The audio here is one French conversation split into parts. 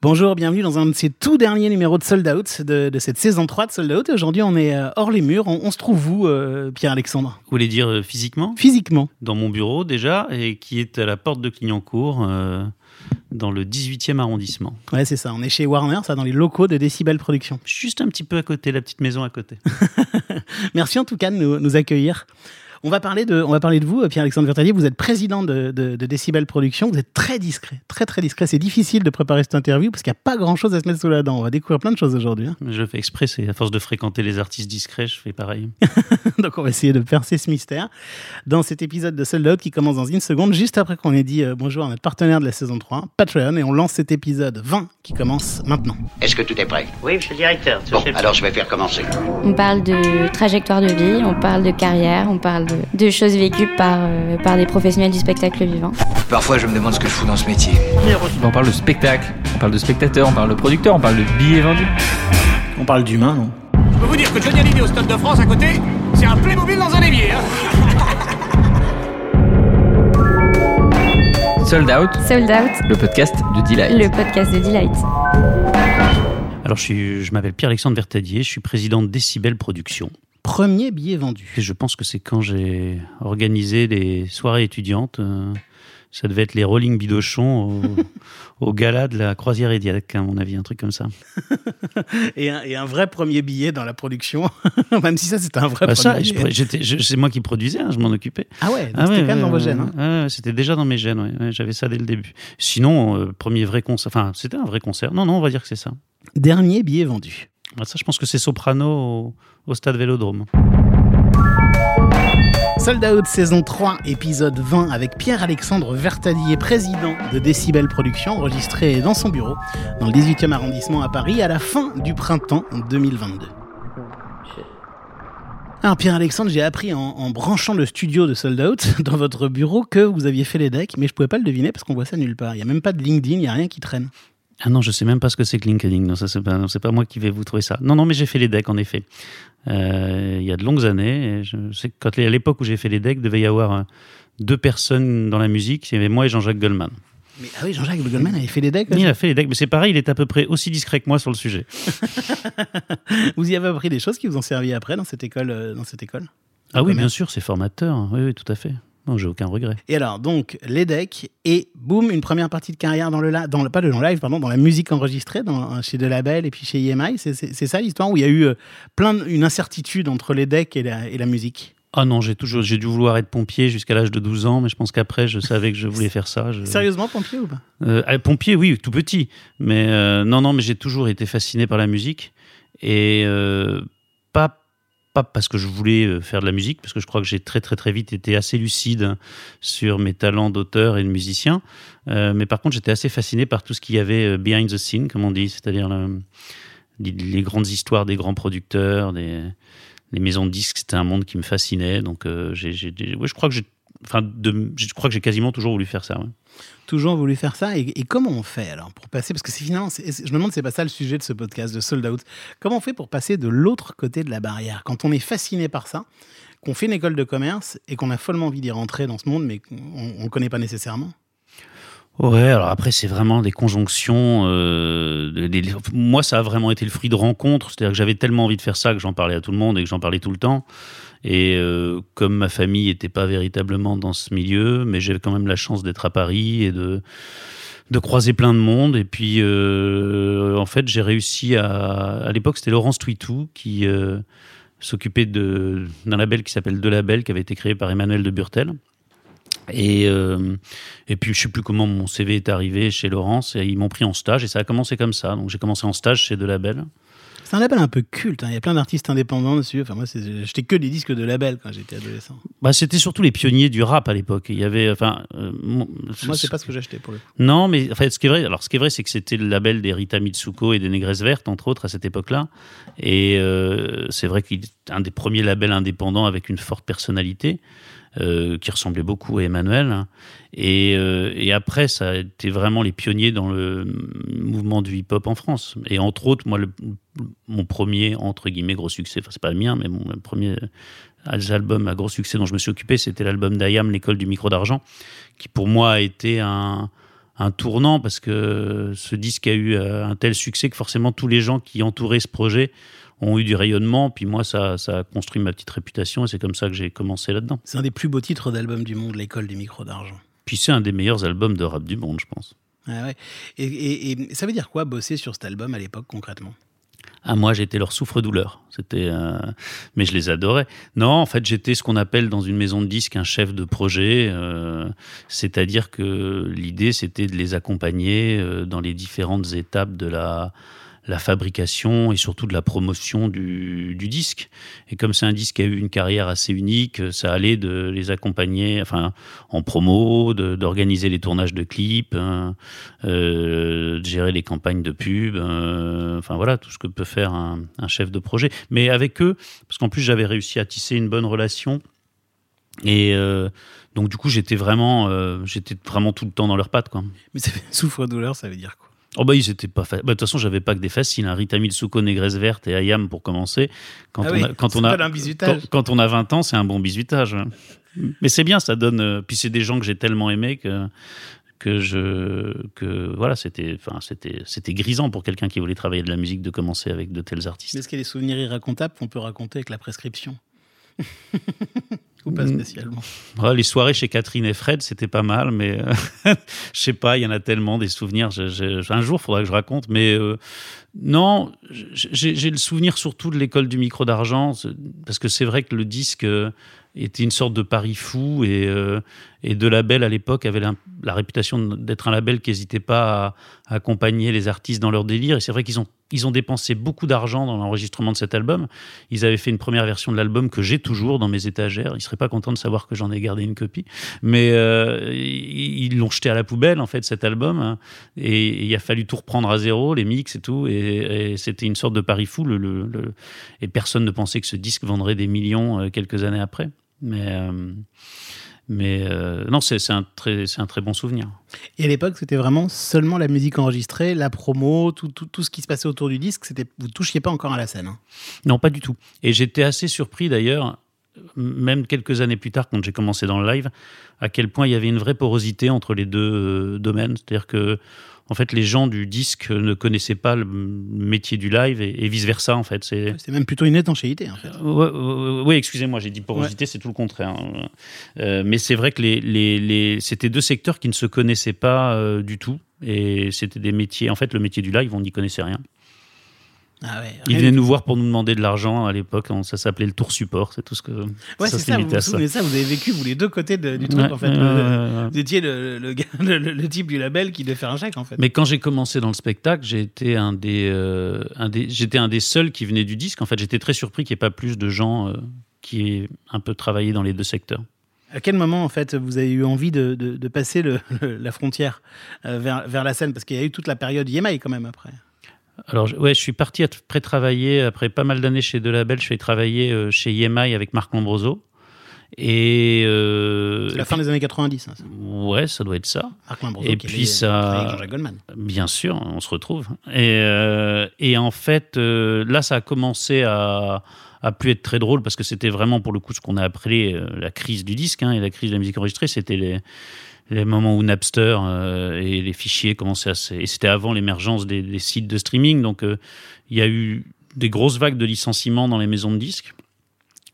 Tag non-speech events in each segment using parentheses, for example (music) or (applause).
Bonjour, bienvenue dans un de ces tout derniers numéros de Sold Out de, de cette saison 3 de Sold Out. Aujourd'hui, on est euh, hors les murs. On, on se trouve où, euh, Pierre-Alexandre? Vous voulez dire euh, physiquement? Physiquement. Dans mon bureau déjà, et qui est à la porte de Clignancourt, euh, dans le 18e arrondissement. Ouais, c'est ça. On est chez Warner, ça, dans les locaux de Decibel Productions. Juste un petit peu à côté, la petite maison à côté. (laughs) Merci en tout cas de nous, nous accueillir. On va parler de, on va parler de vous, Pierre-Alexandre Vertalier. Vous êtes président de, de, de Decibel Productions. Vous êtes très discret, très très discret. C'est difficile de préparer cette interview parce qu'il n'y a pas grand-chose à se mettre sous la dent. On va découvrir plein de choses aujourd'hui. hein. Je fais exprès, c'est à force de fréquenter les artistes discrets, je fais pareil. (laughs) Donc on va essayer de percer ce mystère dans cet épisode de Sold Out qui commence dans une seconde, juste après qu'on ait dit euh, bonjour à notre partenaire de la saison 3, Patreon, et on lance cet épisode 20 qui commence maintenant. Est-ce que tout est prêt? Oui, monsieur le directeur. Bon, alors je vais faire commencer. On parle de trajectoire de vie, on parle de carrière, on parle de, de choses vécues par, euh, par des professionnels du spectacle vivant. Parfois, je me demande ce que je fous dans ce métier. On parle de spectacle, on parle de spectateur, on parle de producteur, on parle de billets vendus. On parle d'humain, non? Je peux vous dire que Johnny Hallyday au Stade de France à côté, c'est un Playmobil dans un évier. Hein (laughs) Sold Out, Sold Out, le podcast de Delight. le podcast de Delight. Alors, je, suis, je m'appelle Pierre-Alexandre Vertadier, je suis président de Décibel Productions. Premier billet vendu. Et je pense que c'est quand j'ai organisé les soirées étudiantes. euh, ça devait être les Rolling Bidochon au, (laughs) au gala de la croisière Ediac, à mon avis, un truc comme ça. (laughs) Et un, et un vrai premier billet dans la production, (laughs) même si ça c'était un vrai Bah, premier billet. c'est moi qui produisais, hein, je m'en occupais. Ah ouais, Ah c'était ouais, quand même dans vos gènes. hein. c'était déjà dans mes gènes, ouais, ouais, j'avais ça dès le début. Sinon, euh, premier vrai concert, enfin, c'était un vrai concert. Non, non, on va dire que c'est ça. Dernier billet vendu. Ah, Ça, je pense que c'est Soprano au, stade Vélodrome. Sold Out saison 3, épisode 20 avec Pierre-Alexandre Vertalier, président de Decibel Productions, enregistré dans son bureau dans le 18e arrondissement à Paris à la fin du printemps 2022. Alors Pierre-Alexandre, j'ai appris en, en branchant le studio de Sold Out (laughs) dans votre bureau que vous aviez fait les decks, mais je pouvais pas le deviner parce qu'on voit ça nulle part. Il y a même pas de LinkedIn, il y a rien qui traîne. Ah non, je sais même pas ce que c'est que LinkedIn. Non, ça c'est pas, pas moi qui vais vous trouver ça. Non, non, mais j'ai fait les decks en effet. Euh, il y a de longues années. et Je sais que quand à l'époque où j'ai fait les decks, il devait y avoir euh, deux personnes dans la musique. Il y avait moi et Jean-Jacques Goldman. Mais ah oui, Jean-Jacques Goldman avait fait les decks. Il a fait les decks, mais c'est pareil, il est à peu près aussi discret que moi sur le sujet. (laughs) Vous y avez appris des choses qui vous ont servi après dans cette école, euh, dans cette école? Ah oui, bien sûr, c'est formateur. Oui, oui, tout à fait. Non, j'ai aucun regret. Et alors, donc, les decks, et boum, une première partie de carrière dans le, la- dans le pas de dans live, pardon, dans la musique enregistrée, dans, chez Delabel et puis chez EMI. C'est ça l'histoire où il y a eu euh, plein de- une incertitude entre les decks et la, et la musique? Ah non, j'ai toujours, j'ai dû vouloir être pompier jusqu'à l'âge de 12 ans, mais je pense qu'après, je savais que je voulais faire ça. Je- Sérieusement, pompier ou pas? Euh, ah, pompier, oui, tout petit. Mais euh, non, non, mais j'ai toujours été fasciné par la musique. Et euh, pas, pas parce que je voulais euh, faire de la musique, parce que je crois que j'ai très, très, très vite été assez lucide sur mes talents d'auteur et de musicien. Euh, mais par contre, j'étais assez fasciné par tout ce qu'il y avait euh, behind the scene, comme on dit, c'est-à-dire le- les, grandes histoires des grands producteurs, des, les maisons de disques. C'était un monde qui me fascinait. Donc, j'ai, je crois que j'ai. Enfin, je crois que j'ai quasiment toujours voulu faire ça. Toujours voulu faire ça. Et, comment on fait alors pour passer Parce que c'est finalement, je me demande, c'est pas ça le sujet de ce podcast de Sold Out. Comment on fait pour passer de l'autre côté de la barrière? Quand on est fasciné par ça, qu'on fait une école de commerce et qu'on a follement envie d'y rentrer dans ce monde, mais qu'on ne connaît pas nécessairement Ouais, alors après, c'est vraiment des conjonctions. euh, moi, ça a vraiment été le fruit de rencontres. C'est-à-dire que j'avais tellement envie de faire ça que j'en parlais à tout le monde et que j'en parlais tout le temps. Et euh, comme ma famille n'était pas véritablement dans ce milieu, mais j'avais quand même la chance d'être à Paris et de, croiser plein de monde. Et puis, euh, en fait, j'ai réussi à. À l'époque, c'était Laurence Twitou qui s'occupait d'un label qui s'appelle De Label, qui avait été créé par Emmanuel de Burtel. Et, euh, et puis, je sais plus comment mon CV est arrivé chez Laurence. Et ils m'ont pris en stage et ça a commencé comme ça. Donc, j'ai commencé en stage chez De Label. C'est un label un peu culte. hein. Il y a plein d'artistes indépendants dessus. Enfin, moi, j'achetais que des disques de label quand j'étais adolescent. Bah, c'était surtout les pionniers du rap à l'époque. Il y avait, enfin, euh, Moi, c'est pas ce que j'achetais pour le. Non, mais en fait, ce qui est vrai, alors ce qui est vrai, c'est que c'était le label des Rita Mitsuko et des Négresses Vertes, entre autres, à cette époque-là. Et euh, c'est vrai qu'il est un des premiers labels indépendants avec une forte personnalité. Euh, qui ressemblait beaucoup à Emmanuel. Et, euh, et après, ça a été vraiment les pionniers dans le mouvement du hip-hop en France. Et entre autres, moi, mon premier, entre guillemets, gros succès, enfin, c'est pas le mien, mais mon premier album à gros succès dont je me suis occupé, c'était l'album d'Ayam, L'école du micro d'argent, qui pour moi a été un, tournant parce que ce disque a eu euh, un tel succès que forcément tous les gens qui entouraient ce projet ont eu du rayonnement. Puis moi, ça, ça a construit ma petite réputation et c'est comme ça que j'ai commencé là-dedans. C'est un des plus beaux titres d'album du monde, L'école du micro d'argent. Puis c'est un des meilleurs albums de rap du monde, je pense. Ah ouais. et, et- et ça veut dire quoi bosser sur cet album à l'époque concrètement? Ah, moi, j'étais leur souffre-douleur. C'était, euh, mais je les adorais. Non, en fait, j'étais ce qu'on appelle dans une maison de disques un chef de projet. euh, c'est-à-dire que l'idée, c'était de les accompagner euh, dans les différentes étapes de la, la fabrication et surtout de la promotion du, disque. Et comme c'est un disque qui a eu une carrière assez unique, ça allait de les accompagner, enfin, en promo, d'organiser les tournages de clips, hein, euh, de gérer les campagnes de pub, euh, enfin voilà, tout ce que peut faire un, chef de projet. Mais avec eux, parce qu'en plus j'avais réussi à tisser une bonne relation. Et euh, donc du coup j'étais vraiment, euh, vraiment tout le temps dans leurs pattes quoi. Mais ça (laughs) fait souffre-douleur, ça veut dire quoi? Oh bah ils étaient pas bah, de toute façon j'avais pas que des faciles hein. Rita Mitsuko Négresse Verte et Ayam pour commencer quand Ah on oui, a quand on a pas un bisutage. quand, quand on a 20 ans c'est un bon bisutage mais c'est bien ça donne euh, puis c'est des gens que j'ai tellement aimés que que je que voilà c'était enfin c'était c'était grisant pour quelqu'un qui voulait travailler de la musique de commencer avec de tels artistes Est-ce qu'il y a des souvenirs irracontables qu'on peut raconter avec la prescription? (laughs) Ou pas Mm. spécialement Ouais, les soirées chez Catherine et Fred, c'était pas mal, mais euh, (laughs) je sais pas, il y en a tellement des souvenirs. Je- je- un jour, il faudra que je raconte, mais euh, non, j'ai le souvenir surtout de l'école du micro d'argent, parce que c'est vrai que le disque euh, était une sorte de pari fou et, euh, et de label à l'époque avait la, réputation d'être un label qui n'hésitait pas à, accompagner les artistes dans leur délire. Et c'est vrai qu'ils ont, ils ont dépensé beaucoup d'argent dans l'enregistrement de cet album. Ils avaient fait une première version de l'album que j'ai toujours dans mes étagères. Ils seraient pas contents de savoir que j'en ai gardé une copie, mais euh, ils l'ont jeté à la poubelle en fait cet album. hein. Et il a fallu tout reprendre à zéro, les mix et tout. Et, c'était une sorte de pari fou. Et personne ne pensait que ce disque vendrait des millions euh, quelques années après. Mais euh, mais euh, non, c'est un très un très bon souvenir. Et à l'époque, c'était vraiment seulement la musique enregistrée, la promo, tout, tout, tout ce qui se passait autour du disque. Vous touchiez pas encore à la scène. hein. Non, pas du tout. Et j'étais assez surpris d'ailleurs, même quelques années plus tard, quand j'ai commencé dans le live, à quel point il y avait une vraie porosité entre les deux euh, domaines. C'est-à-dire que, en fait, les gens du disque ne connaissaient pas le métier du live et, vice versa. En fait, c'est C'était même plutôt une étanchéité, en fait. Ouais, ouais, ouais, excusez-moi, j'ai dit porosité, c'est tout le contraire. hein. Euh, mais c'est vrai que les, les, les- c'était deux secteurs qui ne se connaissaient pas euh, du tout. Et c'était des métiers. En fait, le métier du live, on n'y connaissait rien. Ah ouais, venaient du nous voir pour nous demander de l'argent à l'époque. Ça s'appelait le tour support. C'est tout ce que. Ouais, c'est ça, vous ça. vous avez vécu, vous, les deux côtés de- du truc, Ouais, en fait. Vous étiez le, le, gars- (laughs) le- le- le type du label qui devait faire un chèque, en fait. Mais quand j'ai commencé dans le spectacle, j'ai été un des, euh, un des, j'étais un des seuls qui venait du disque. En fait, j'étais très surpris qu'il n'y ait pas plus de gens euh, qui aient un peu travaillé dans les deux secteurs. À quel moment, en fait, vous avez eu envie de, de- de passer la frontière euh, vers, vers la scène? Parce qu'il y a eu toute la période Yemaï, quand même, après. Alors, je- ouais, je suis parti après travailler, après pas mal d'années chez Delabel, je suis allé travailler euh, chez EMI avec Marc Lombroso. Et. euh, C'est la fin des années 90, hein, ça. Ouais, ça doit être ça. Et puis ça- travaillé avec Jean-Jacques Goldman. Bien sûr, on se retrouve. Et, euh, et en fait, euh, là, ça a commencé à, à plus être très drôle parce que c'était vraiment pour le coup ce qu'on a appelé la crise du disque hein, et la crise de la musique enregistrée. C'était les, les moments où Napster euh, et les fichiers commençaient à se... Et c'était avant l'émergence des, sites de streaming. Donc, euh, il y a eu des grosses vagues de licenciements dans les maisons de disques.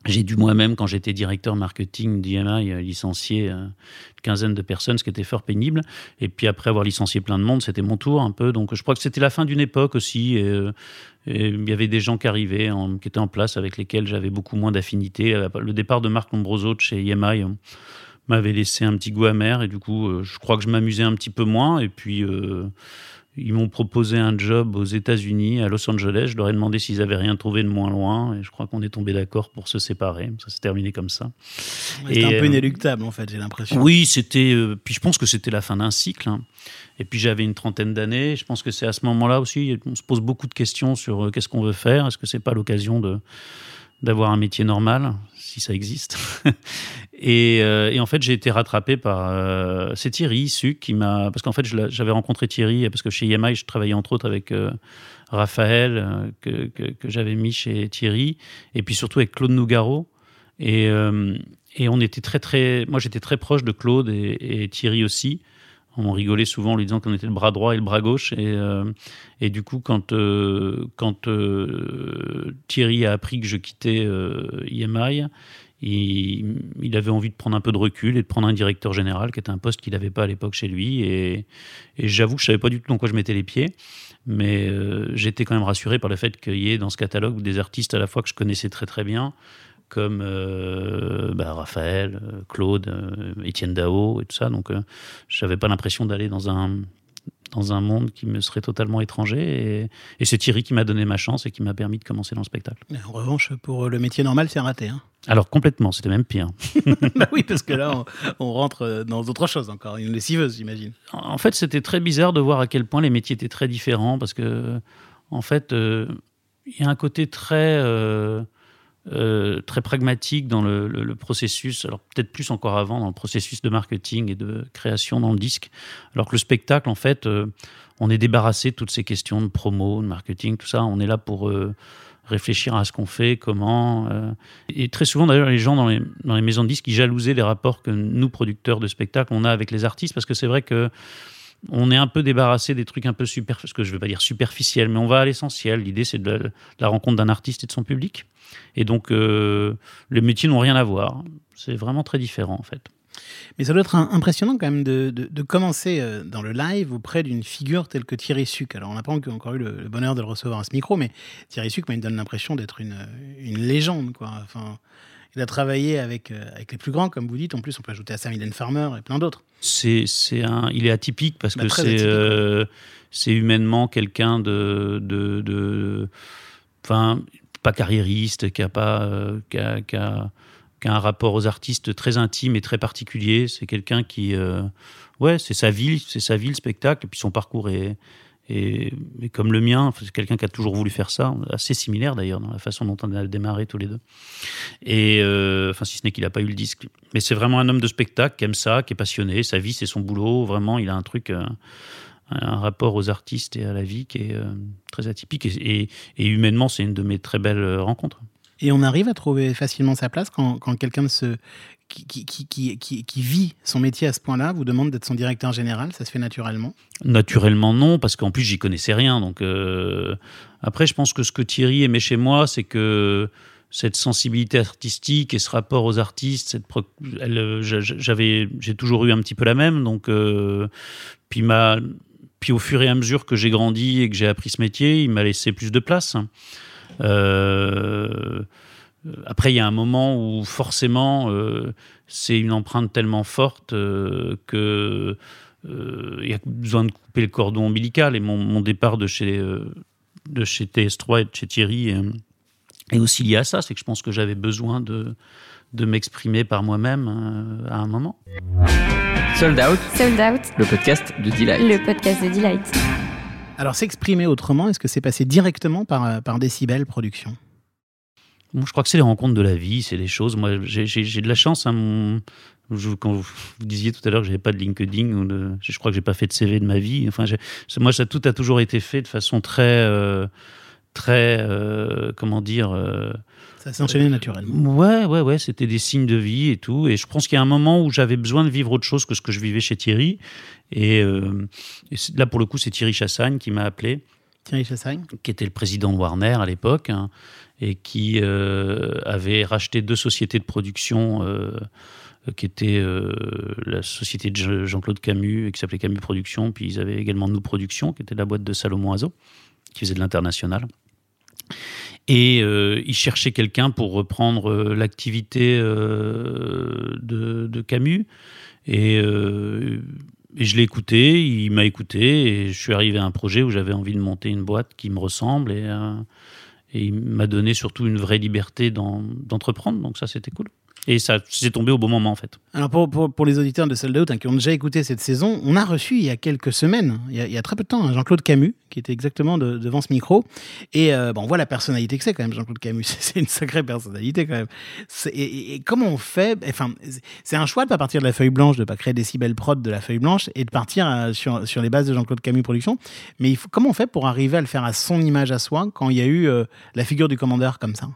J'ai dû moi-même, quand j'étais directeur marketing d'IMI, euh, licencier une quinzaine de personnes, ce qui était fort pénible. Et puis après avoir licencié plein de monde, c'était mon tour un peu. Donc je crois que c'était la fin d'une époque aussi. Et, il y avait des gens qui arrivaient, en- qui étaient en place, avec lesquels j'avais beaucoup moins d'affinité. Le départ de Marc Lombroso de chez IMI m'avait laissé un petit goût amer. Et du coup, euh, je crois que je m'amusais un petit peu moins. Et puis... euh, ils m'ont proposé un job aux États-Unis, à Los Angeles. Je leur ai demandé s'ils avaient rien trouvé de moins loin. Et je crois qu'on est tombé d'accord pour se séparer. Ça s'est terminé comme ça. C'était un peu euh, inéluctable, en fait, j'ai l'impression. Oui, c'était. euh, puis je pense que c'était la fin d'un cycle. hein. Et puis j'avais une trentaine d'années. Je pense que c'est à ce moment-là aussi, on se pose beaucoup de questions sur euh, qu'est-ce qu'on veut faire? Est-ce que c'est pas l'occasion de d'avoir un métier normal, si ça existe (laughs) et, euh, et en fait, j'ai été rattrapé par. euh, c'est Thierry Suc qui m'a. Parce qu'en fait, j'avais rencontré Thierry, parce que chez EMI, je travaillais entre autres avec euh, Raphaël, que, que, j'avais mis chez Thierry, et puis surtout avec Claude Nougaro. Et, et on était très, très. Moi, j'étais très proche de Claude et Thierry aussi. On rigolait souvent en lui disant qu'on était le bras droit et le bras gauche. Et, euh, du coup, quand, euh, quand euh, Thierry a appris que je quittais IMI, il, il avait envie de prendre un peu de recul et de prendre un directeur général, qui était un poste qu'il n'avait pas à l'époque chez lui. Et, et j'avoue que je savais pas du tout dans quoi je mettais les pieds. Mais j'étais quand même rassuré par le fait qu'il y ait dans ce catalogue des artistes à la fois que je connaissais très très bien, comme euh, bah, Raphaël, euh, Claude, euh, Étienne Dao et tout ça. Donc, je n'avais pas l'impression d'aller dans un, dans un monde qui me serait totalement étranger. Et, et c'est Thierry qui m'a donné ma chance et qui m'a permis de commencer dans le spectacle. Mais En revanche, pour le métier normal, c'est raté. Hein. Alors, complètement, c'était même pire. (laughs) bah oui, parce que là, on, on rentre dans autre chose encore. Une lessiveuse, j'imagine. En fait, c'était très bizarre de voir à quel point les métiers étaient très différents parce que, en fait, euh, il y a un côté très, euh, euh, très pragmatique dans le, processus, alors peut-être plus encore avant, dans le processus de marketing et de création dans le disque. Alors que le spectacle, en fait, euh, on est débarrassé de toutes ces questions de promo, de marketing, tout ça. On est là pour euh, réfléchir à ce qu'on fait, comment. Et très souvent, d'ailleurs, les gens dans les, maisons de disques, ils jalousaient les rapports que nous, producteurs de spectacles, on a avec les artistes, parce que c'est vrai que on est un peu débarrassé des trucs un peu super, ce que je ne veux pas dire superficiels, mais on va à l'essentiel. L'idée, c'est de la, rencontre d'un artiste et de son public. Et donc, euh, les métiers n'ont rien à voir. C'est vraiment très différent, en fait. Mais ça doit être impressionnant quand même de, de- commencer euh, dans le live auprès d'une figure telle que Thierry Suc. Alors on n'a pas encore eu le, bonheur de le recevoir à ce micro, mais Thierry Suc il me donne l'impression d'être une, une légende. Quoi. Enfin, il a travaillé avec, euh, avec les plus grands, comme vous dites. En plus, on peut ajouter à ça Mylène Farmer et plein d'autres. C'est, c'est un, il est atypique parce Bah, que c'est, euh, c'est humainement quelqu'un de, de, de- enfin, pas carriériste, qui a pas, euh, qui a, qui a- qui a un rapport aux artistes très intime et très particulier. C'est quelqu'un qui, ouais, c'est sa vie, c'est sa vie le spectacle, et puis son parcours est, est, est comme le mien. C'est quelqu'un qui a toujours voulu faire ça, assez similaire d'ailleurs dans la façon dont on a démarré tous les deux. Et euh, enfin, si ce n'est qu'il n'a pas eu le disque. Mais c'est vraiment un homme de spectacle qui aime ça, qui est passionné. Sa vie, c'est son boulot. Vraiment, il a un truc, euh, un rapport aux artistes et à la vie qui est euh, très atypique. Et, et- et humainement, c'est une de mes très belles rencontres. Et on arrive à trouver facilement sa place quand quelqu'un se, qui, vit son métier à ce point-là vous demande d'être son directeur général. Ça se fait naturellement? Naturellement, non, parce qu'en plus, j'y connaissais rien. Donc, euh, après, je pense que ce que Thierry aimait chez moi, c'est que cette sensibilité artistique et ce rapport aux artistes, cette pro- j'avais, j'ai toujours eu un petit peu la même. Donc, euh, puis, ma, puis au fur et à mesure que j'ai grandi et que j'ai appris ce métier, il m'a laissé plus de place. Euh, après, il y a un moment où forcément, euh, c'est une empreinte tellement forte euh, que euh, il y a besoin de couper le cordon ombilical. Et mon, mon départ de chez, euh, de chez TS3 et de chez Thierry est, est aussi lié à ça. C'est que je pense que j'avais besoin de, de m'exprimer par moi-même euh, à un moment. Sold Out, Sold Out, le podcast de Delight. le podcast de Delight. Alors s'exprimer autrement, est-ce que c'est passé directement par, euh, par Décibel Production? Bon, je crois que c'est les rencontres de la vie, c'est les choses. Moi, j'ai- de la chance. hein, mon- je- quand vous, vous disiez tout à l'heure que j'avais pas de LinkedIn, ou de, je crois que j'ai pas fait de CV de ma vie. Enfin, moi, ça tout a toujours été fait de façon très, euh, très, euh, comment dire. euh, Ça s'est enchaîné naturellement. Ouais, ouais, ouais, c'était des signes de vie et tout. Et je pense qu'il y a un moment où j'avais besoin de vivre autre chose que ce que je vivais chez Thierry. Et, euh, et là, pour le coup, c'est Thierry Chassagne qui m'a appelé Thierry Chassagne qui était le président de Warner à l'époque, hein, et qui euh, avait racheté deux sociétés de production, euh, qui étaient euh, la société de Je- Jean-Claude Camus, qui s'appelait Camus Productions, puis ils avaient également Nous Productions, qui était la boîte de Salomon Azo, qui faisait de l'international. Et euh, il cherchait quelqu'un pour reprendre l'activité de, Camus. Et, je l'ai écouté, il m'a écouté, et je suis arrivé à un projet où j'avais envie de monter une boîte qui me ressemble. Et il m'a donné surtout une vraie liberté d'en- d'entreprendre. Donc ça, c'était cool. Et ça s'est tombé au bon moment, en fait. Alors pour, pour, pour les auditeurs de Sold Out hein, qui ont déjà écouté cette saison, on a reçu il y a quelques semaines, il y a, il y a très peu de temps, hein, Jean-Claude Camus, qui était exactement de- devant ce micro. Et euh, bon, on voit la personnalité que c'est quand même, Jean-Claude Camus. (laughs) C'est une sacrée personnalité quand même. Et, et- et comment on fait Enfin, c'est un choix de pas partir de la feuille blanche, de pas créer des si belles prods de la feuille blanche et de partir euh, sur, sur les bases de Jean-Claude Camus Productions. Mais il faut, comment on fait pour arriver à le faire à son image à soi quand il y a eu euh, la figure du commandeur comme ça?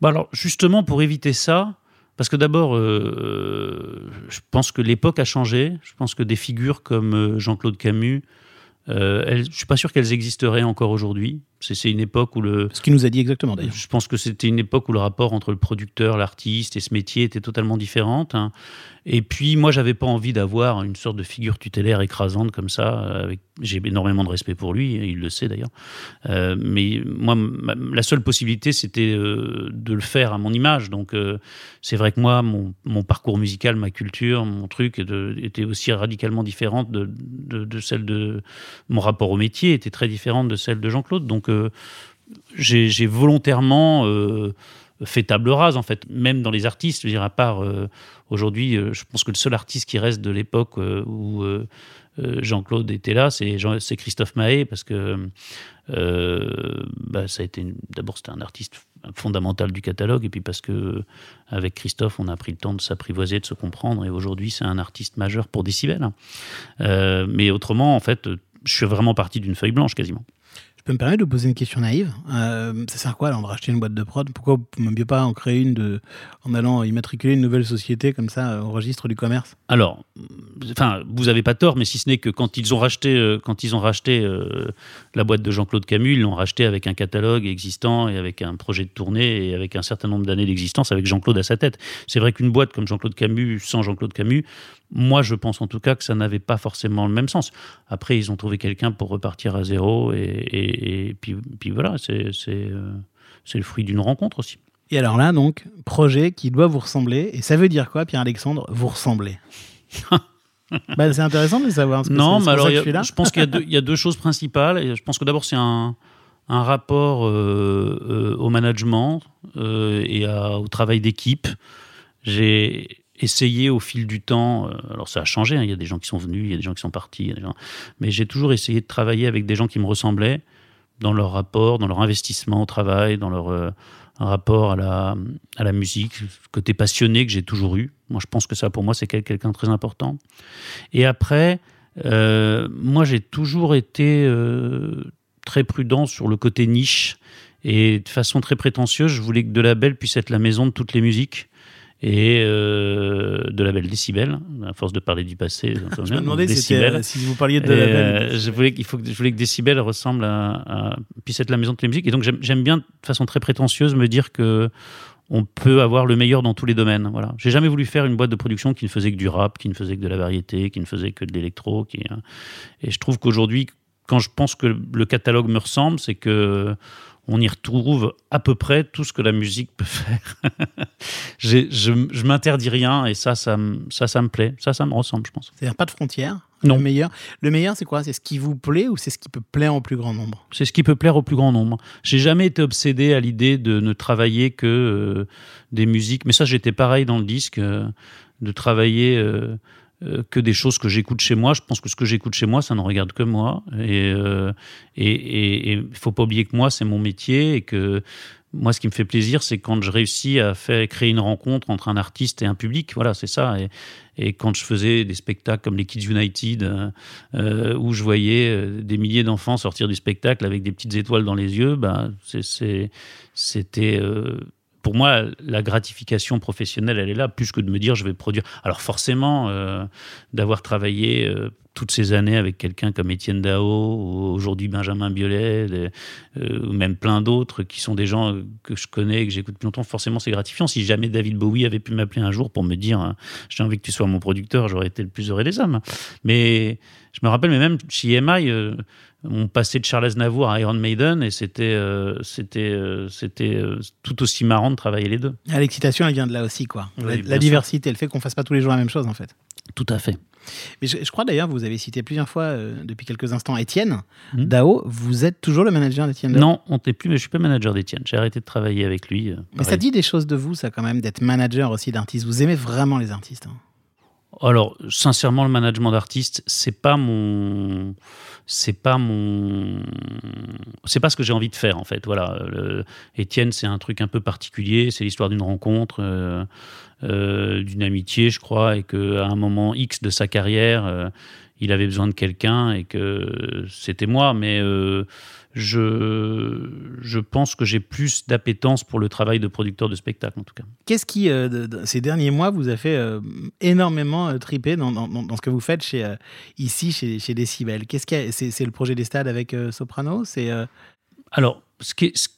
Bah alors, justement, pour éviter ça, Parce que d'abord, euh, je pense que l'époque a changé. Je pense que des figures comme euh, Jean-Claude Camus, euh, je suis pas sûr qu'elles existeraient encore aujourd'hui. C'est une époque où le, Ce qu'il nous a dit exactement d'ailleurs. je pense que c'était une époque où le rapport entre le producteur, l'artiste et ce métier était totalement différent. hein. Et puis, moi, j'avais pas envie d'avoir une sorte de figure tutélaire écrasante comme ça. euh, Avec... J'ai énormément de respect pour lui, il le sait d'ailleurs. Euh, mais moi, ma- la seule possibilité, c'était euh, de le faire à mon image. Donc, euh, c'est vrai que moi, mon, mon parcours musical, ma culture, mon truc était aussi radicalement différente de, de, de celle de mon rapport au métier était très différente de celle de Jean-Claude. Donc, j'ai volontairement euh, fait table rase, en fait, même dans les artistes. Je veux dire, à part euh, aujourd'hui, euh, je pense que le seul artiste qui reste de l'époque où Jean-Claude était là, c'est Christophe Mahé, parce que bah, ça a été d'abord c'était un artiste fondamental du catalogue, et puis parce que avec Christophe, on a pris le temps de s'apprivoiser, de se comprendre, et aujourd'hui, c'est un artiste majeur pour Décibel. hein. Mais autrement, en fait, je suis vraiment parti d'une feuille blanche quasiment. Je peux me permettre de poser une question naïve? Euh, ça sert à quoi alors, de racheter une boîte de prod? Pourquoi ne mieux pas en créer une de, en allant immatriculer une nouvelle société comme ça euh, au registre du commerce? Alors, enfin, vous avez pas tort, mais si ce n'est que quand ils ont racheté, euh, quand ils ont racheté la boîte de Jean-Claude Camus, ils l'ont racheté avec un catalogue existant et avec un projet de tournée et avec un certain nombre d'années d'existence avec Jean-Claude à sa tête. C'est vrai qu'une boîte comme Jean-Claude Camus, sans Jean-Claude Camus, moi, je pense en tout cas que ça n'avait pas forcément le même sens. Après, ils ont trouvé quelqu'un pour repartir à zéro et, et- et puis, puis voilà, c'est euh, c'est le fruit d'une rencontre aussi. Et alors là, donc, projet qui doit vous ressembler. Et ça veut dire quoi, Pierre-Alexandre Vous ressembler (laughs) bah, C'est intéressant de savoir. parce que Non, c'est mais alors ça que a- je suis là. je pense qu'il y, a deux- il y a deux choses principales. Et je pense que d'abord c'est un, un rapport euh, euh, au management et à- au travail d'équipe. J'ai essayé au fil du temps, euh, alors ça a changé, hein, il y a des gens qui sont venus, il y a des gens qui sont partis, mais j'ai toujours essayé de travailler avec des gens qui me ressemblaient dans leur rapport, dans leur investissement au travail, dans leur euh, rapport à la, à la musique, côté passionné que j'ai toujours eu. Moi, je pense que ça, pour moi, c'est quel- quelqu'un de très important. Et après, euh, moi, j'ai toujours été très prudent sur le côté niche. Et de façon très prétentieuse, je voulais que De Label puisse être la maison de toutes les musiques. Et euh, De Label Décibel, à force de parler du passé. (laughs) Je me demandais si, c'était, Décibel. si vous parliez de Et, la euh, je, voulais, qu'il faut que, je voulais que Décibel ressemble à, à- puisse être la maison de les musiques. Et donc, j'aime bien, de façon très prétentieuse, me dire que on peut avoir le meilleur dans tous les domaines. Voilà. J'ai jamais voulu faire une boîte de production qui ne faisait que du rap, qui ne faisait que de la variété, qui ne faisait que de l'électro. Qui... hein. Et je trouve qu'aujourd'hui, quand je pense que le catalogue me ressemble, c'est que on y retrouve à peu près tout ce que la musique peut faire. (laughs) Je je m'interdis rien et ça, ça, me- ça, ça me plaît. Ça, ça me ressemble, je pense. C'est-à-dire pas de frontières Non. Le meilleur, le meilleur c'est quoi? C'est ce qui vous plaît ou c'est ce qui peut plaire au plus grand nombre? C'est ce qui peut plaire au plus grand nombre. J'ai jamais été obsédé à l'idée de ne travailler que euh, des musiques, mais ça j'étais pareil dans le disque, euh, de travailler euh, que des choses que j'écoute chez moi. Je pense que ce que j'écoute chez moi, ça ne regarde que moi. Et euh, et- et- et il faut pas oublier que moi c'est mon métier et que moi, ce qui me fait plaisir, c'est quand je réussis à faire créer une rencontre entre un artiste et un public. Voilà, c'est ça. Et, quand je faisais des spectacles comme les Kids United, euh, euh, où je voyais euh, des milliers d'enfants sortir du spectacle avec des petites étoiles dans les yeux, bah, c'était. euh, pour moi, la gratification professionnelle, elle est là, plus que de me dire je vais produire. Alors forcément, euh, d'avoir travaillé euh, toutes ces années avec quelqu'un comme Étienne Dao, ou aujourd'hui Benjamin Biolay, euh, ou même plein d'autres qui sont des gens que je connais, que j'écoute depuis longtemps, forcément c'est gratifiant. Si jamais David Bowie avait pu m'appeler un jour pour me dire hein, j'ai envie que tu sois mon producteur, j'aurais été le plus heureux des hommes. Mais je me rappelle, même chez EMI, on passait de Charles Aznavour à Iron Maiden et c'était euh, c'était euh, c'était euh, tout aussi marrant de travailler les deux. Ah, L'excitation, elle vient de là aussi, quoi. Oui, la diversité, le fait qu'on fasse pas tous les jours la même chose, en fait. Tout à fait. Mais je, je crois d'ailleurs, vous avez cité plusieurs fois depuis quelques instants Étienne Mhm. Dao. Vous êtes toujours le manager d'Étienne Dao? Non, on t'est plus, mais je suis pas manager d'Étienne. J'ai arrêté de travailler avec lui. Mais ça dit des choses de vous, ça, quand même, d'être manager aussi d'artistes. Vous aimez vraiment les artistes. hein. Alors, sincèrement, le management d'artiste, c'est pas mon, c'est pas mon, c'est pas ce que j'ai envie de faire en fait. Voilà, Étienne, c'est un truc un peu particulier. C'est l'histoire d'une rencontre, euh, euh, d'une amitié, je crois, et que à un moment X de sa carrière, euh, il avait besoin de quelqu'un et que c'était moi. Mais euh, je, je pense que j'ai plus d'appétence pour le travail de producteur de spectacle, en tout cas. Qu'est-ce qui, euh, de- de- ces derniers mois, vous a fait euh, énormément triper dans, dans- dans- ce que vous faites chez, ici, chez, chez Decibel? Qu'est-ce c'est, c'est le projet des stades avec Soprano? C'est Alors, ce, qui est- ce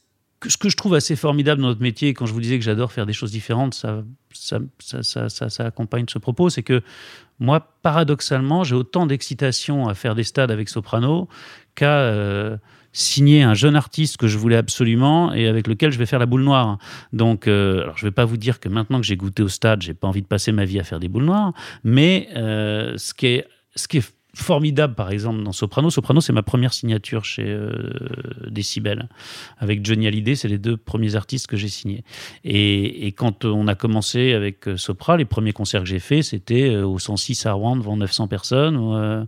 que- ce que je trouve assez formidable dans notre métier, quand je vous disais que j'adore faire des choses différentes, ça, ça, ça- ça accompagne ce propos, c'est que moi, paradoxalement, j'ai autant d'excitation à faire des stades avec Soprano qu'à euh, signer un jeune artiste que je voulais absolument et avec lequel je vais faire la boule noire. Donc, euh, je ne vais pas vous dire que maintenant que j'ai goûté au stade, j'ai pas envie de passer ma vie à faire des boules noires, mais euh, ce qui est ce qui est formidable, par exemple, dans Soprano. Soprano, c'est ma première signature chez euh, Decibel. Avec Johnny Hallyday, c'est les deux premiers artistes que j'ai signés. Et, et quand on a commencé avec euh, Sopra, les premiers concerts que j'ai faits, c'était euh, au 106 à Rouen devant 900 personnes. euh,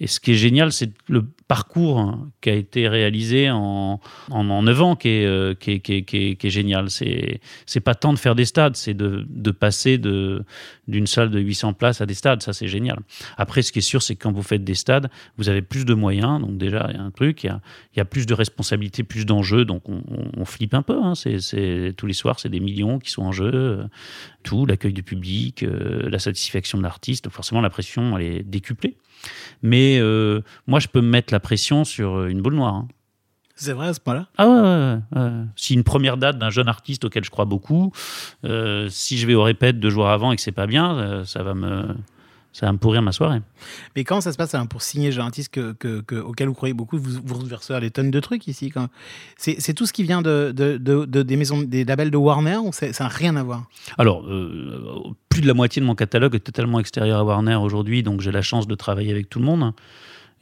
et ce qui est génial, c'est le parcours hein, qui a été réalisé en, en, en 9 ans qui est, qui est, qui est, qui est, génial. C'est pas tant de faire des stades, c'est de, de passer d'une salle de 800 places à des stades. Ça, c'est génial. Après, ce qui est sûr, c'est que quand vous faites des stades, vous avez plus de moyens. Donc déjà, il y a un truc, il y a, il y a plus de responsabilités, plus d'enjeux. Donc on, on- on flippe un peu. hein. C'est, tous les soirs, c'est des millions qui sont en jeu. euh, Tout, l'accueil du public, euh, la satisfaction de l'artiste. Forcément, la pression, elle est décuplée. Mais euh, moi, je peux me mettre la pression sur une boule noire. hein. c'est vrai à ce point-là? Ah ouais, ouais, ouais, ouais. Si une première date d'un jeune artiste auquel je crois beaucoup, euh, si je vais au répète deux jours avant et que c'est pas bien, euh, ça va me, ça va me pourrir ma soirée. Mais comment ça se passe hein, pour signer artiste que, que- que- auquel vous croyez beaucoup Vous, vous recevez des tonnes de trucs ici. quand- C'est, tout ce qui vient de, de- de- de- des maisons, des labels de Warner ou ça n'a rien à voir? Alors, euh, plus de la moitié de mon catalogue est totalement extérieur à Warner aujourd'hui, donc j'ai la chance de travailler avec tout le monde.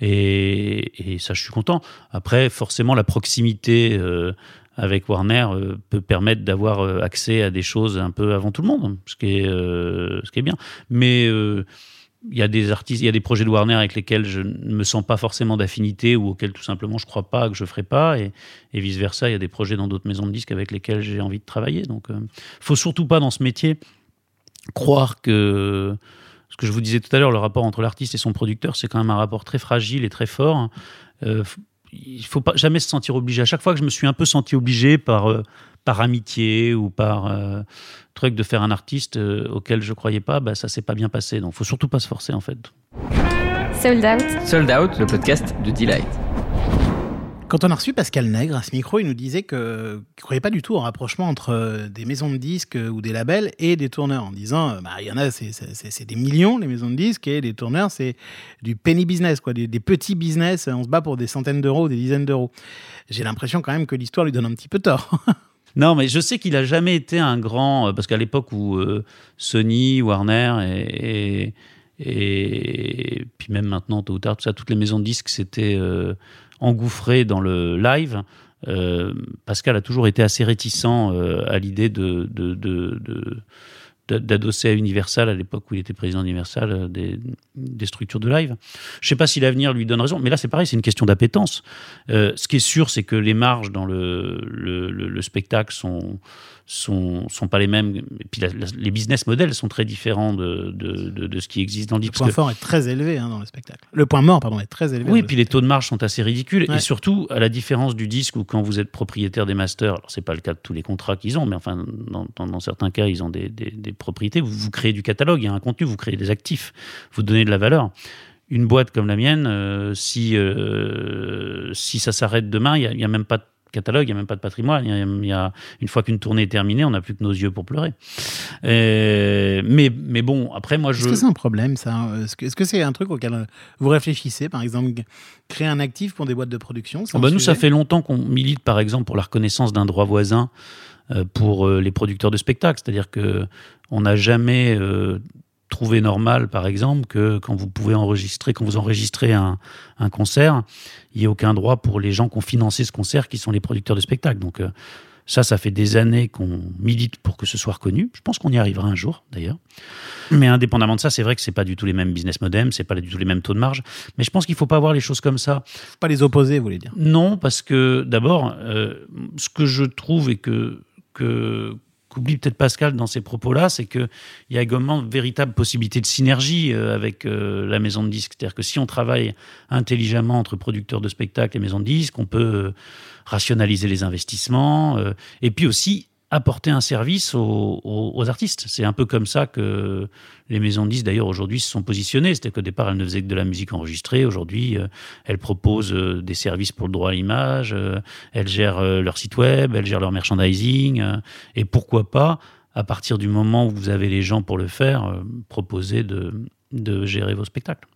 Et, et ça, je suis content. Après, forcément, la proximité euh, avec Warner euh, peut permettre d'avoir euh, accès à des choses un peu avant tout le monde, ce qui est, ce qui est bien. Mais il y a des artistes, il y a des projets de Warner avec lesquels je ne me sens pas forcément d'affinité ou auxquels tout simplement je crois pas que je ferai pas et, vice versa. Il y a des projets dans d'autres maisons de disques avec lesquels j'ai envie de travailler. Donc, euh, faut surtout pas dans ce métier croire que ce que je vous disais tout à l'heure, le rapport entre l'artiste et son producteur, c'est quand même un rapport très fragile et très fort. Euh, f- il faut pas jamais se sentir obligé. À chaque fois que je me suis un peu senti obligé par euh, par amitié ou par euh, truc de faire un artiste euh, auquel je croyais pas, bah, ça s'est pas bien passé. Donc, faut surtout pas se forcer en fait. Sold Out, Sold Out, le podcast de Delight. Quand on a reçu Pascal Nègre à ce micro, il nous disait qu'il ne croyait pas du tout au rapprochement entre euh, des maisons de disques euh, ou des labels et des tourneurs, en disant euh, bah, il y en a, c'est- des millions les maisons de disques et les tourneurs, c'est du penny business, quoi, des, petits business. On se bat pour des centaines d'euros, des dizaines d'euros. J'ai l'impression quand même que l'histoire lui donne un petit peu tort. (laughs) Non, mais je sais qu'il a jamais été un grand. Parce qu'à l'époque où Sony, Warner et, puis même maintenant, tôt ou tard, tout ça, toutes les maisons de disques euh, engouffrées dans le live. euh, Pascal a toujours été assez réticent euh, à l'idée de, d'adosser à Universal à l'époque où il était président d'Universal euh, des, des structures de live. Je sais pas si l'avenir lui donne raison, mais là c'est pareil, c'est une question d'appétence. Euh, ce qui est sûr, c'est que les marges dans le, le, le- le spectacle sont, sont, sont pas les mêmes. Et puis la- la- les business models sont très différents de, de, de- de ce qui existe dans le Le point fort est très élevé hein, dans le spectacle. Le point mort, pardon, est très élevé. Oui, dans puis le les taux de marge sont assez ridicules. Ouais. Et surtout, à la différence du disque où quand vous êtes propriétaire des masters, alors c'est pas le cas de tous les contrats qu'ils ont, mais enfin, dans, dans- dans certains cas, ils ont des, des- des propriétés. Vous, vous créez du catalogue, il y a un contenu, vous créez des actifs, vous donnez de la valeur. Une boîte comme la mienne, euh, si, euh, si ça s'arrête demain, il n'y a, même pas de catalogue, il n'y a même pas de patrimoine. Y a, y a- une fois qu'une tournée est terminée, on n'a plus que nos yeux pour pleurer. Euh, mais, mais bon, après, moi, je... Est-ce que c'est un problème, ça? Est-ce que est-ce que c'est un truc auquel vous réfléchissez, par exemple, créer un actif pour des boîtes de production c'est bah nous, ça fait longtemps qu'on milite, par exemple, pour la reconnaissance d'un droit voisin pour les producteurs de spectacles. C'est-à-dire que on n'a jamais euh, trouvé normal, par exemple, que quand vous pouvez enregistrer, quand vous enregistrez un, un concert, il n'y ait aucun droit pour les gens qui ont financé ce concert, qui sont les producteurs de spectacles. Donc euh, ça, ça fait des années qu'on milite pour que ce soit reconnu. Je pense qu'on y arrivera un jour, d'ailleurs. Mais indépendamment de ça, c'est vrai que c'est pas du tout les mêmes business models, c'est pas du tout les mêmes taux de marge. Mais je pense qu'il faut pas voir les choses comme ça. Faut pas les opposer, vous voulez dire? Non, parce que d'abord, euh, ce que je trouve et que, que qu'oublie peut-être Pascal dans ces propos-là, c'est qu'il y a également une véritable possibilité de synergie euh, avec euh, la maison de disques. C'est-à-dire que si on travaille intelligemment entre producteurs de spectacles et maisons de disques, on peut euh, rationaliser les investissements et puis aussi apporter un service aux, artistes. C'est un peu comme ça que les maisons de disques, d'ailleurs, aujourd'hui, se sont positionnées. C'était qu'au départ, elles ne faisaient que de la musique enregistrée. Aujourd'hui, euh, elles proposent euh, des services pour le droit à l'image, euh, elles gèrent leur site web, elles gèrent leur merchandising. et pourquoi pas, à partir du moment où vous avez les gens pour le faire, proposer de, de gérer vos spectacles.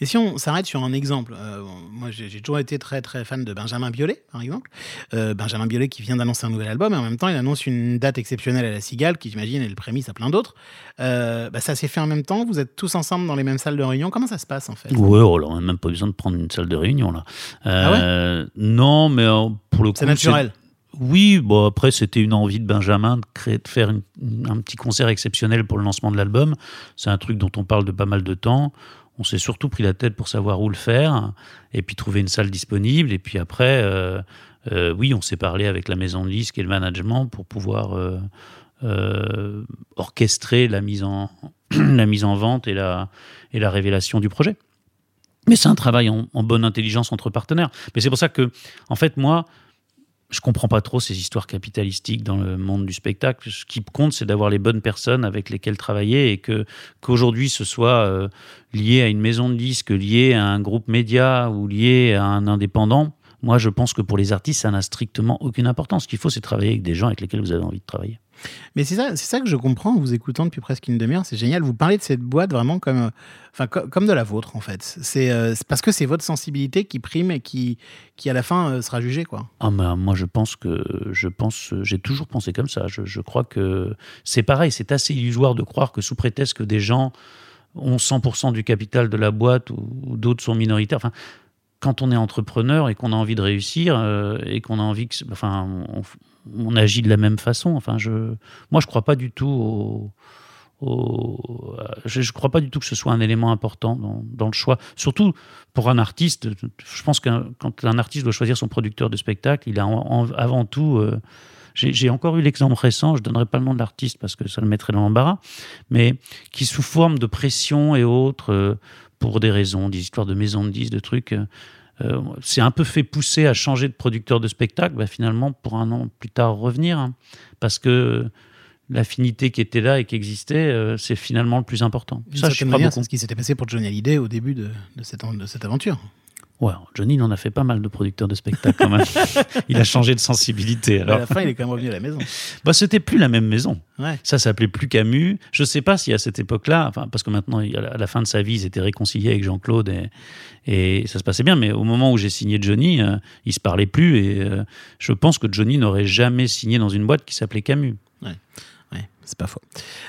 Mais si on s'arrête sur un exemple, euh, moi j'ai toujours été très très fan de Benjamin Biolay, par exemple. Euh, Benjamin Biolay qui vient d'annoncer un nouvel album et en même temps il annonce une date exceptionnelle à la Cigale qui j'imagine est le prémisse à plein d'autres. Euh, bah, ça s'est fait en même temps, vous êtes tous ensemble dans les mêmes salles de réunion. Comment ça se passe en fait? Ouais, oh on n'a même pas besoin de prendre une salle de réunion là. Euh, Non, mais pour le coup, C'est naturel. Oui, bon après c'était une envie de Benjamin de créer, de faire une- un petit concert exceptionnel pour le lancement de l'album. C'est un truc dont on parle de pas mal de temps. On s'est surtout pris la tête pour savoir où le faire et puis trouver une salle disponible. Et puis après, euh, euh, oui, on s'est parlé avec la maison de disque et le management pour pouvoir euh, orchestrer la mise en (clears throat) vente et la révélation du projet. Mais c'est un travail en bonne intelligence entre partenaires. Mais c'est pour ça que, en fait, moi, je comprends pas trop ces histoires capitalistiques dans le monde du spectacle. Ce qui compte, c'est d'avoir les bonnes personnes avec lesquelles travailler et que qu'aujourd'hui ce soit euh, lié à une maison de disques, lié à un groupe média ou lié à un indépendant. Moi, je pense que pour les artistes, ça n'a strictement aucune importance. Ce qu'il faut, c'est travailler avec des gens avec lesquels vous avez envie de travailler. Mais c'est ça, c'est ça que je comprends en vous écoutant depuis presque une demi-heure. C'est génial. Vous parlez de cette boîte vraiment comme, euh, enfin, co- comme de la vôtre en fait. Euh, c'est parce que c'est votre sensibilité qui prime et qui, qui à la fin euh, sera jugée quoi. Ah ben, moi je pense que je pense j'ai toujours pensé comme ça. Je, je crois que c'est pareil, c'est assez illusoire de croire que sous prétexte que des gens ont 100% du capital de la boîte ou, ou d'autres sont minoritaires. Enfin, quand on est entrepreneur et qu'on a envie de réussir euh, et qu'on a envie que, enfin, on, agit de la même façon. Enfin, je, moi je crois pas du tout au au- je ne crois pas du tout que ce soit un élément important dans, le choix. Surtout pour un artiste, je pense que quand un artiste doit choisir son producteur de spectacle, il a avant tout. euh, j'ai encore eu l'exemple récent, je ne donnerai pas le nom de l'artiste parce que ça le mettrait dans l'embarras, mais qui sous forme de pression et autres, euh, pour des raisons, des histoires de maisons de 10, de trucs, euh, euh, c'est un peu fait pousser à changer de producteur de spectacle, bah, finalement, pour un an plus tard revenir, hein, parce que l'affinité qui était là et qui existait, euh, c'est finalement le plus important. Ça, je manière, c'est ce qui s'était passé pour Johnny Hallyday au début de, de cette, de cette aventure. Ouais, Johnny, il en a fait pas mal de producteurs de spectacles quand même. (laughs) il a changé de sensibilité. à Alors, la fin, il est quand même revenu à la maison. bah, c'était plus la même maison. Ouais. Ça s'appelait plus Camus. Je sais pas si à cette époque-là, enfin, parce que maintenant, à la- à fin de sa vie, ils étaient réconciliés avec Jean-Claude et, et ça se passait bien. Mais au moment où j'ai signé Johnny, euh, ils se parlaient plus et euh, je pense que Johnny n'aurait jamais signé dans une boîte qui s'appelait Camus. Ouais, c'est pas faux.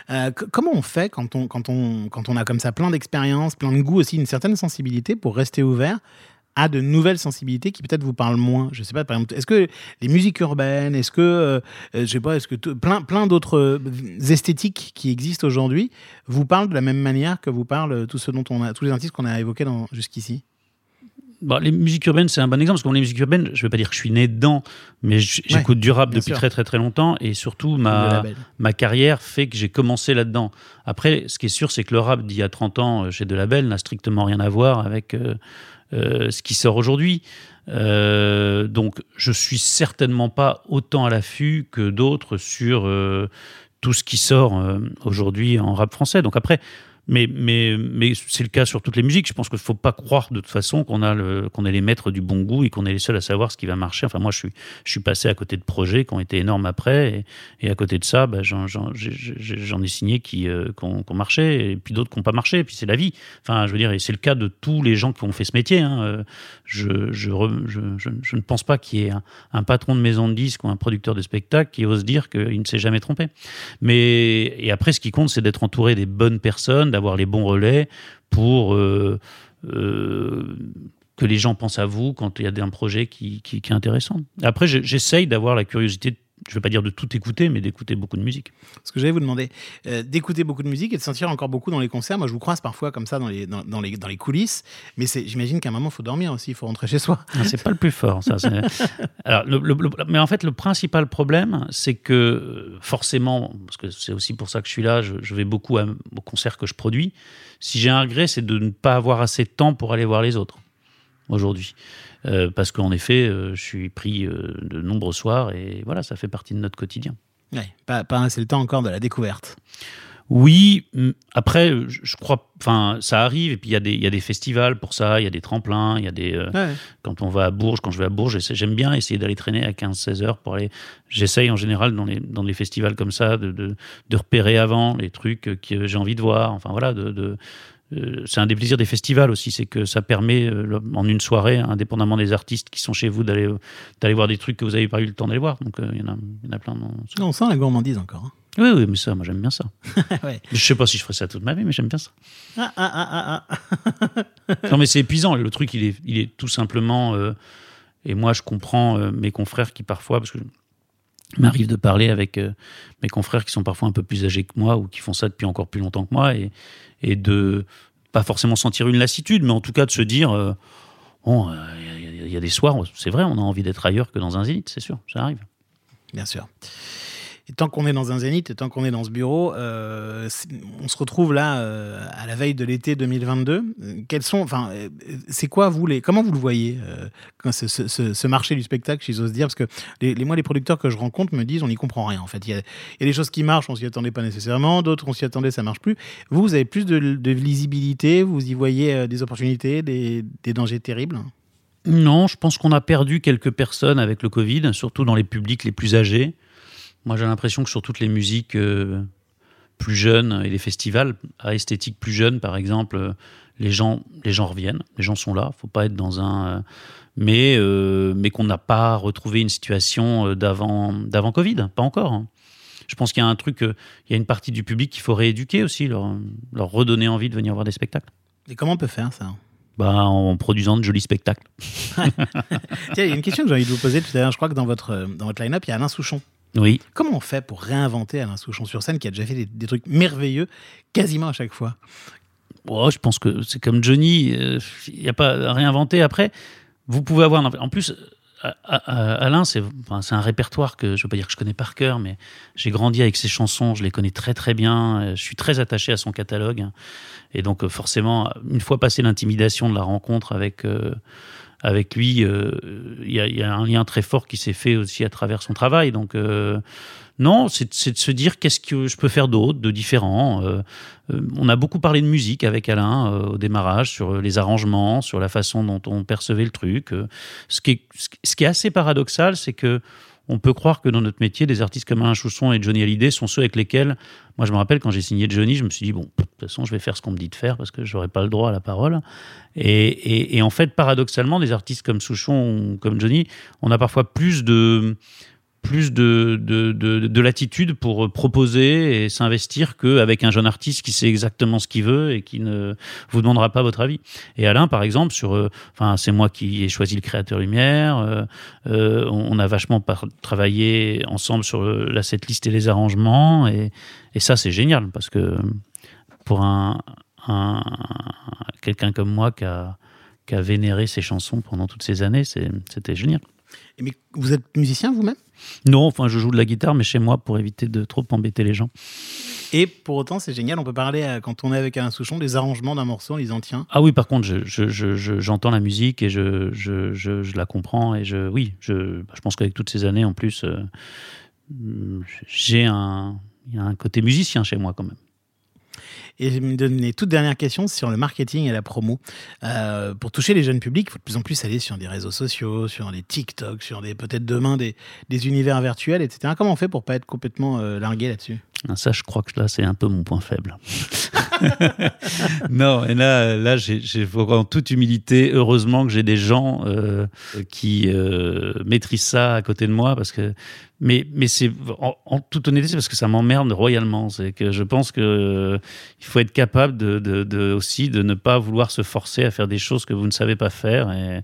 Euh, comment on fait quand on, quand, on, quand on a comme ça plein d'expérience, plein de goût aussi, une certaine sensibilité pour rester ouvert à de nouvelles sensibilités qui peut-être vous parlent moins Je sais pas, par exemple, est-ce que les musiques urbaines, est-ce que, euh, je sais pas, est-ce que plein, plein d'autres euh, esthétiques qui existent aujourd'hui vous parlent de la même manière que vous parlent euh, tout ce dont on a, tous les artistes qu'on a évoqués jusqu'ici? Bon, les musiques urbaines, c'est un bon exemple, parce que les musiques urbaines, je ne vais pas dire que je suis né dedans, mais Ouais, j'écoute du rap depuis sûr. très très très longtemps, et surtout ma, ma carrière fait que j'ai commencé là-dedans. Après, ce qui est sûr, c'est que le rap d'il y a 30 ans chez De Label n'a strictement rien à voir avec euh, ce qui sort aujourd'hui. Euh, donc, je suis certainement pas autant à l'affût que d'autres sur euh, tout ce qui sort euh, aujourd'hui en rap français. Donc après, mais, mais, mais c'est le cas sur toutes les musiques. Je pense qu'il ne faut pas croire de toute façon qu'on le, qu'on est les maîtres du bon goût et qu'on est les seuls à savoir ce qui va marcher. Enfin, moi, je suis, je suis passé à côté de projets qui ont été énormes après. Et, à côté de ça, bah, j'en, ai signé qui, euh, qui ont marché et puis d'autres qui n'ont pas marché. Et puis c'est la vie. Enfin, je veux dire, et c'est le cas de tous les gens qui ont fait ce métier. hein. Euh, Je, je, je, je, ne pense pas qu'il y ait un, patron de maison de disques ou un producteur de spectacle qui ose dire qu'il ne s'est jamais trompé. Mais et après, ce qui compte, c'est d'être entouré des bonnes personnes, d'avoir les bons relais pour euh, euh, que les gens pensent à vous quand il y a un projet qui, qui, qui est intéressant. Après, je- j'essaye d'avoir la curiosité je vais pas dire de tout écouter, mais d'écouter beaucoup de musique. Ce que j'allais vous demander, euh, d'écouter beaucoup de musique et de sentir encore beaucoup dans les concerts. Moi, je vous croise parfois comme ça dans les, dans, dans les, dans les coulisses, mais j'imagine qu'à un moment, il faut dormir aussi, il faut rentrer chez soi. Ah, c'est pas le plus fort, ça. (laughs) Alors, le- le- le- mais en fait, le principal problème, c'est que euh, forcément, parce que c'est aussi pour ça que je suis là, je, je vais beaucoup à- aux concerts que je produis. Si j'ai un regret, c'est de ne pas avoir assez de temps pour aller voir les autres aujourd'hui. Euh, parce qu'en effet, euh, je suis pris euh, de nombreux soirs et voilà, ça fait partie de notre quotidien. Ouais, pas, pas assez le temps encore de la découverte. Oui, après, je, crois, enfin, ça arrive, et puis il y, a des- il y a des festivals pour ça, il y a des tremplins, il y a des. euh, Ouais. quand on va à Bourges, quand je vais à Bourges, j'aime bien essayer d'aller traîner à 15-16 heures pour aller. J'essaye en général dans les, dans les festivals comme ça de, de, de repérer avant les trucs que j'ai envie de voir. Enfin voilà, de. de- c'est un des plaisirs des festivals aussi, c'est que ça permet euh, en une soirée, indépendamment des artistes qui sont chez vous, d'aller d'aller voir des trucs que vous n'avez pas eu le temps d'aller voir. Donc euh, il y, en a- y en a plein. Dans... On sent la gourmandise encore. hein. Oui, oui, mais ça, moi j'aime bien ça. (laughs) Ouais. Je sais pas si je ferai ça toute ma vie, mais j'aime bien ça. Ah, ah, ah, ah, ah. (laughs) Non, mais c'est épuisant. Le truc, il est, il est tout simplement. euh, et moi, je comprends euh, mes confrères qui parfois, parce que m'arrive de parler avec euh, mes confrères qui sont parfois un peu plus âgés que moi ou qui font ça depuis encore plus longtemps que moi et, et de pas forcément sentir une lassitude, mais en tout cas de se dire euh, bon, euh, il y, y a des soirs, c'est vrai, on a envie d'être ailleurs que dans un zénith, c'est sûr, ça arrive. Bien sûr. Et tant qu'on est dans un zénith, tant qu'on est dans ce bureau, euh, on se retrouve là euh, à la veille de l'été 2022. Euh, Quels sont, enfin, c'est quoi vous les, comment vous le voyez ce, marché du spectacle, si j'ose dire, parce que les, moi les producteurs que je rencontre me disent, on n'y comprend rien. En fait, il y a, des choses qui marchent, on s'y attendait pas nécessairement, d'autres on s'y attendait, ça marche plus. Vous, vous avez plus de, de lisibilité, vous y voyez des opportunités, des dangers terribles? Non, je pense qu'on a perdu quelques personnes avec le Covid, surtout dans les publics les plus âgés. Moi, j'ai l'impression que sur toutes les musiques euh, plus jeunes et les festivals à esthétique plus jeune, par exemple, euh, les gens, les gens reviennent, les gens sont là. Faut pas être dans un, euh, mais euh, mais qu'on n'a pas retrouvé une situation d'avant d'avant Covid, pas encore. hein. Je pense qu'il y a un truc, il y a une partie du public qu'il faut rééduquer aussi, leur, leur redonner envie de venir voir des spectacles. Et comment on peut faire ça? Bah, en produisant de jolis spectacles. (laughs) Tiens, il y a une question que j'ai envie de vous poser tout à l'heure. Je crois que dans votre, dans votre line-up, il y a Alain Souchon. Oui. Comment on fait pour réinventer Alain Souchon sur scène qui a déjà fait des, des trucs merveilleux quasiment à chaque fois? Oh, je pense que c'est comme Johnny, il n'y a pas à réinventer. Après, vous pouvez avoir. En plus, à- à- Alain, c'est enfin, un répertoire que je ne veux pas dire que je connais par cœur, mais j'ai grandi avec ses chansons, je les connais très très bien. euh, Je suis très attaché à son catalogue. Et donc, euh, forcément, une fois passé l'intimidation de la rencontre avec. euh, avec lui, euh, il y, a- un lien très fort qui s'est fait aussi à travers son travail. Donc, euh, non, c'est de se dire qu'est-ce que je peux faire d'autre, de différent. Euh, on a beaucoup parlé de musique avec Alain au démarrage, sur les arrangements, sur la façon dont on percevait le truc. Ce qui est assez paradoxal, c'est que on peut croire que dans notre métier, des artistes comme Alain Chausson et Johnny Hallyday sont ceux avec lesquels, moi je me rappelle quand j'ai signé Johnny, je me suis dit, bon, de toute façon, je vais faire ce qu'on me dit de faire parce que j'aurais pas le droit à la parole. Et, et- et en fait, paradoxalement, des artistes comme Souchon ou comme Johnny, on a parfois plus de plus de, de, de, de latitude pour proposer et s'investir qu'avec un jeune artiste qui sait exactement ce qu'il veut et qui ne vous demandera pas votre avis. Et Alain, par exemple, sur, euh, enfin, c'est moi qui ai choisi le créateur lumière. euh, euh, on a vachement travaillé ensemble sur la setlist et les arrangements, et, et ça, c'est génial parce que pour un, un- quelqu'un comme moi qui a, qui a vénéré ses chansons pendant toutes ces années, c'était génial. Mais vous êtes musicien vous-même? Non, enfin, je joue de la guitare, mais chez moi pour éviter de trop embêter les gens. Et pour autant, c'est génial. On peut parler, euh, quand on est avec Alain Souchon, des arrangements d'un morceau en disant tiens, Ah oui, par contre, je- je- je- je- j'entends la musique et je, la comprends. Et je, oui, je, je pense qu'avec toutes ces années, en plus, euh, j'ai un, il y a un côté musicien chez moi quand même. Et les toutes dernières questions sur le marketing et la promo. Euh, pour toucher les jeunes publics, il faut de plus en plus aller sur des réseaux sociaux, sur des TikTok, sur des peut-être demain des, univers virtuels, etc. Comment on fait pour pas être complètement euh, largué là-dessus? Ah, Ça, je crois que là, c'est un peu mon point faible. (laughs) non, et là, là j'ai- en toute humilité, heureusement que j'ai des gens euh, qui euh, maîtrisent ça à côté de moi, parce que, mais, mais c'est en, en toute honnêteté, c'est parce que ça m'emmerde royalement. C'est que je pense que euh, il faut être capable de, de- de- aussi de ne pas vouloir se forcer à faire des choses que vous ne savez pas faire. Et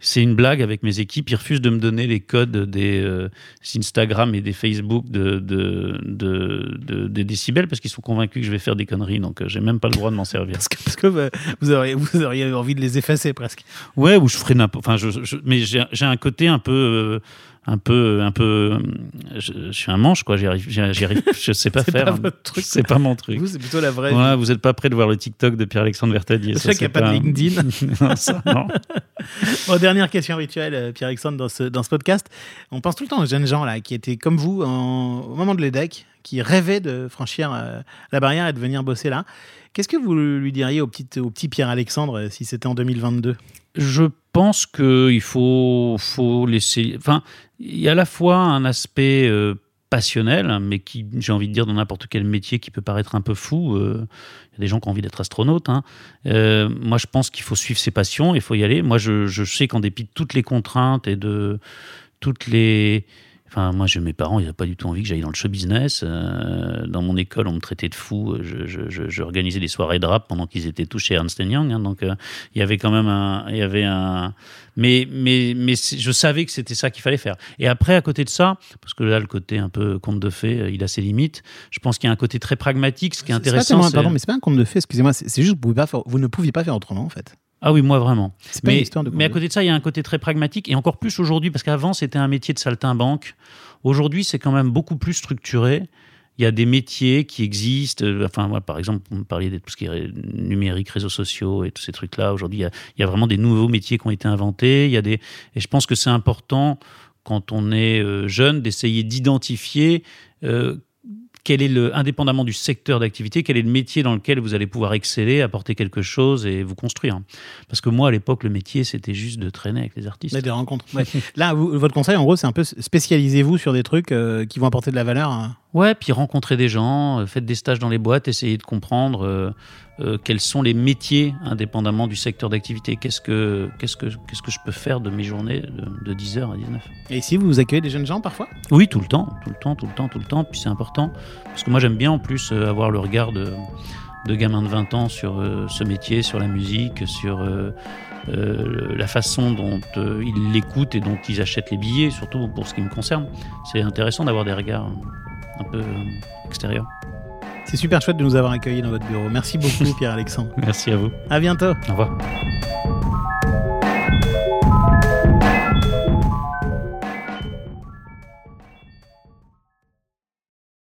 c'est une blague avec mes équipes. Ils refusent de me donner les codes des euh, Instagram et des Facebook de, de, de- de- des décibels parce qu'ils sont convaincus que je vais faire des conneries. Donc, euh, j'ai même pas le droit de m'en servir. Parce que, parce que, euh, vous, auriez, vous auriez envie de les effacer presque. Ouais, ou je ferai n'importe. Enfin, je, je- mais j'ai j'ai un côté un peu. Un peu, un peu, je, je suis un manche quoi. J'y arrive, je sais pas (laughs) faire. pas votre truc. C'est pas mon truc. Vous, c'est plutôt la vraie. Ouais, vous êtes pas prêt de voir le TikTok de Pierre-Alexandre Vertadier. C'est vrai qu'il n'y a pas de LinkedIn. (laughs) non, ça, non. (laughs) Bon, dernière question rituelle, euh, Pierre-Alexandre, dans ce, dans ce podcast. On pense tout le temps aux jeunes gens là, qui étaient comme vous en- au moment de l'EDEC, qui rêvaient de franchir euh, la barrière et de venir bosser là. Qu'est-ce que vous lui diriez au petit, au petit Pierre-Alexandre euh, si c'était en 2022 Je pense qu'il faut, faut laisser. Enfin, il y a à la fois un aspect euh, passionnel, mais qui, j'ai envie de dire, dans n'importe quel métier qui peut paraître un peu fou. euh, Il y a des gens qui ont envie d'être astronautes. hein. Euh, moi, je pense qu'il faut suivre ses passions, il faut y aller. Moi, je, je sais qu'en dépit de toutes les contraintes et de toutes les. Enfin, moi, je, mes parents, ils n'avaient pas du tout envie que j'aille dans le show business. Euh, dans mon école, on me traitait de fou. Je, je, je- je organisais des soirées de rap pendant qu'ils étaient tous chez Ernst Young. hein. donc, euh, il y avait quand même un. Il y avait un mais, mais, mais je savais que c'était ça qu'il fallait faire. Et après, à côté de ça, parce que là, le côté un peu conte de fées, euh, il a ses limites, je pense qu'il y a un côté très pragmatique. Ce qui est C'est intéressant, c'est. Pardon, mais c'est pas un conte de fait, excusez-moi. C'est c'est juste que vous, pouvez pas faire- vous ne pouviez pas faire autrement en fait. Ah oui, moi vraiment. Pas Mais, de mais à côté de ça, il y a un côté très pragmatique et encore plus aujourd'hui, parce qu'avant, c'était un métier de saltimbanque. Aujourd'hui, c'est quand même beaucoup plus structuré. Il y a des métiers qui existent. euh, Enfin, moi, par exemple, vous me parliez de tout ce qui est numérique, réseaux sociaux et tous ces trucs-là. Aujourd'hui, il y a- il y, a vraiment des nouveaux métiers qui ont été inventés. Il y a des... Et je pense que c'est important, quand on est euh, jeune, d'essayer d'identifier euh, quel est le, indépendamment du secteur d'activité, quel est le métier dans lequel vous allez pouvoir exceller, apporter quelque chose et vous construire. Parce que moi, à l'époque, le métier, c'était juste de traîner avec les artistes. Là, des rencontres. (laughs) Ouais. Là, vous- votre conseil, en gros, c'est un peu spécialisez-vous sur des trucs euh, qui vont apporter de la valeur. hein. Ouais, puis rencontrer des gens, euh, faites des stages dans les boîtes, essayez de comprendre euh, euh, quels sont les métiers indépendamment du secteur d'activité. Qu'est-ce que, qu'est-ce, que, qu'est-ce que je peux faire de mes journées de, de 10h à 19 Et ici, vous accueillez des jeunes gens parfois? Oui, tout le temps, tout le temps, tout le temps, tout le temps. Puis c'est important. Parce que moi, j'aime bien en plus avoir le regard de, de gamins de 20 ans sur euh, ce métier, sur la musique, sur euh, la façon dont euh, ils l'écoutent et dont ils achètent les billets, surtout pour ce qui me concerne. C'est intéressant d'avoir des regards un peu euh, extérieurs. C'est super chouette de nous avoir accueillis dans votre bureau. Merci beaucoup, (laughs) Pierre-Alexandre. Merci à vous. À bientôt. Au revoir.